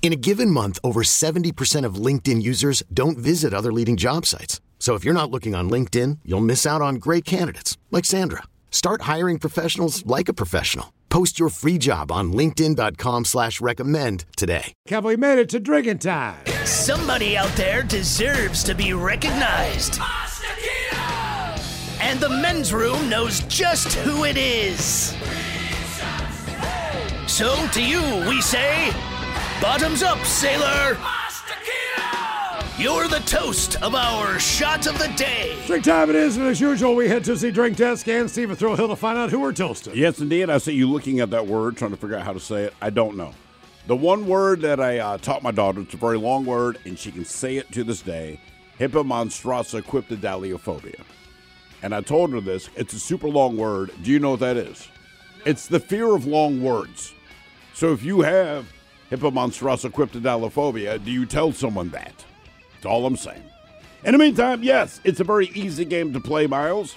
In a given month, over 70% of LinkedIn users don't visit other leading job sites. So if you're not looking on LinkedIn, you'll miss out on great candidates like Sandra. Start hiring professionals like a professional. Post your free job on LinkedIn.com slash recommend today. Have we made it to drinking time? Somebody out there deserves to be recognized. And the men's room knows just who it is. So to you, we say, bottoms up, sailor. You're the toast of our shot of the day. Drink time it is, and as usual, we head to the drink desk and Stephen Thrill Hill to find out who we're toasting. Yes, indeed. I see you looking at that word, trying to figure out how to say it. I don't know. The one word that I uh, taught my daughter, it's a very long word, and she can say it to this day Hippomonstrasa cryptidaliophobia. And I told her this. It's a super long word. Do you know what that is? It's the fear of long words. So if you have Hippomonstrasa cryptidaliophobia, do you tell someone that? That's all I'm saying. In the meantime, yes, it's a very easy game to play, Miles,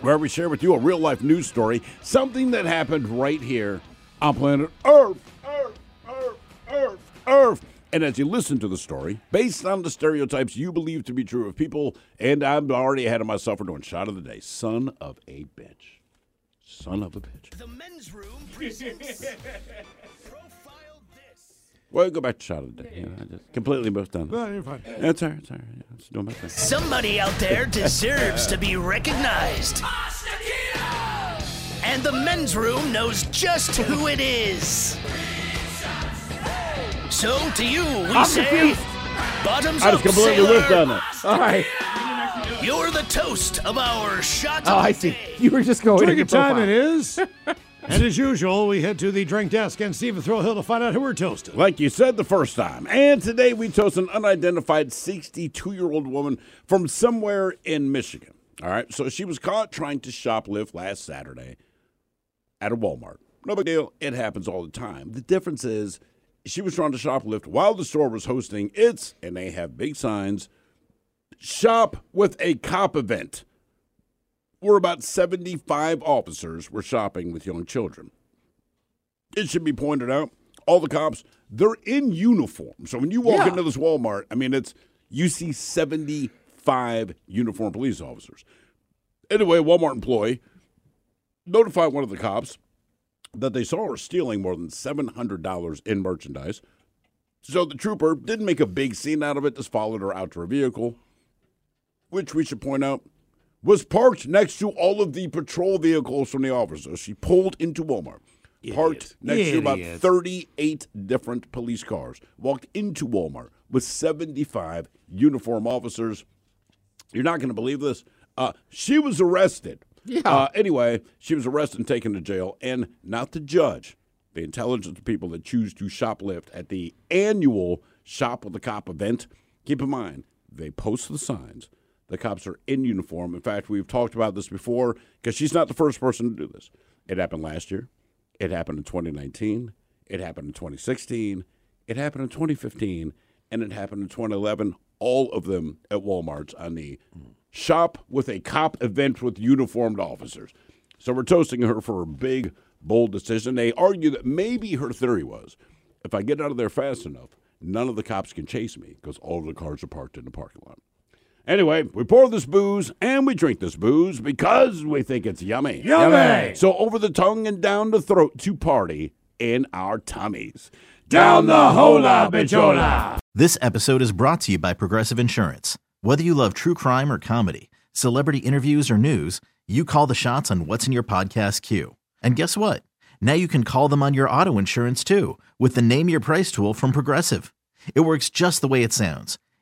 where we share with you a real life news story, something that happened right here on planet Earth. Earth, Earth, Earth, Earth. And as you listen to the story, based on the stereotypes you believe to be true of people, and I'm already ahead of myself for doing shot of the day, son of a bitch. Son of a bitch. The men's room presents Profile This. Well, go back to shot of the day. Yeah, I just completely moved on. No, you're fine. That's all right. That's all right. Yeah, just doing my thing. Somebody out there deserves to be recognized. And the men's room knows just who it is. So to you, we say, bottoms I up, completely sailor. whiffed on it. All right. You're the toast of our shot Oh, of I the see. You were just going to Drinking your time it is. and as usual, we head to the drink desk and Stephen Thrill Hill to find out who we're toasting. Like you said the first time. And today we toast an unidentified 62 year old woman from somewhere in Michigan. All right. So she was caught trying to shoplift last Saturday at a Walmart. No big deal. It happens all the time. The difference is she was trying to shoplift while the store was hosting its, and they have big signs, shop with a cop event. Where about 75 officers were shopping with young children. It should be pointed out, all the cops, they're in uniform. So when you walk Yeah. into this Walmart, I mean, it's you see 75 uniformed police officers. Anyway, a Walmart employee notified one of the cops that they saw her stealing more than $700 in merchandise. So the trooper didn't make a big scene out of it, just followed her out to her vehicle, which we should point out was parked next to all of the patrol vehicles from the officers. She pulled into Walmart, parked next to about 38 different police cars, walked into Walmart with 75 uniform officers. You're not going to believe this. Uh, she was arrested. Yeah. Uh, anyway, she was arrested and taken to jail, and not the judge, the intelligence people that choose to shoplift at the annual Shop with the Cop event. Keep in mind, they post the signs. The cops are in uniform. In fact, we've talked about this before because she's not the first person to do this. It happened last year. It happened in 2019. It happened in 2016. It happened in 2015. And it happened in 2011. All of them at Walmart's on the shop with a cop event with uniformed officers. So we're toasting her for a big, bold decision. They argue that maybe her theory was if I get out of there fast enough, none of the cops can chase me because all the cars are parked in the parking lot. Anyway, we pour this booze and we drink this booze because we think it's yummy. Yummy! So over the tongue and down the throat to party in our tummies. Down the hola, bichola! This episode is brought to you by Progressive Insurance. Whether you love true crime or comedy, celebrity interviews or news, you call the shots on what's in your podcast queue. And guess what? Now you can call them on your auto insurance too with the Name Your Price tool from Progressive. It works just the way it sounds.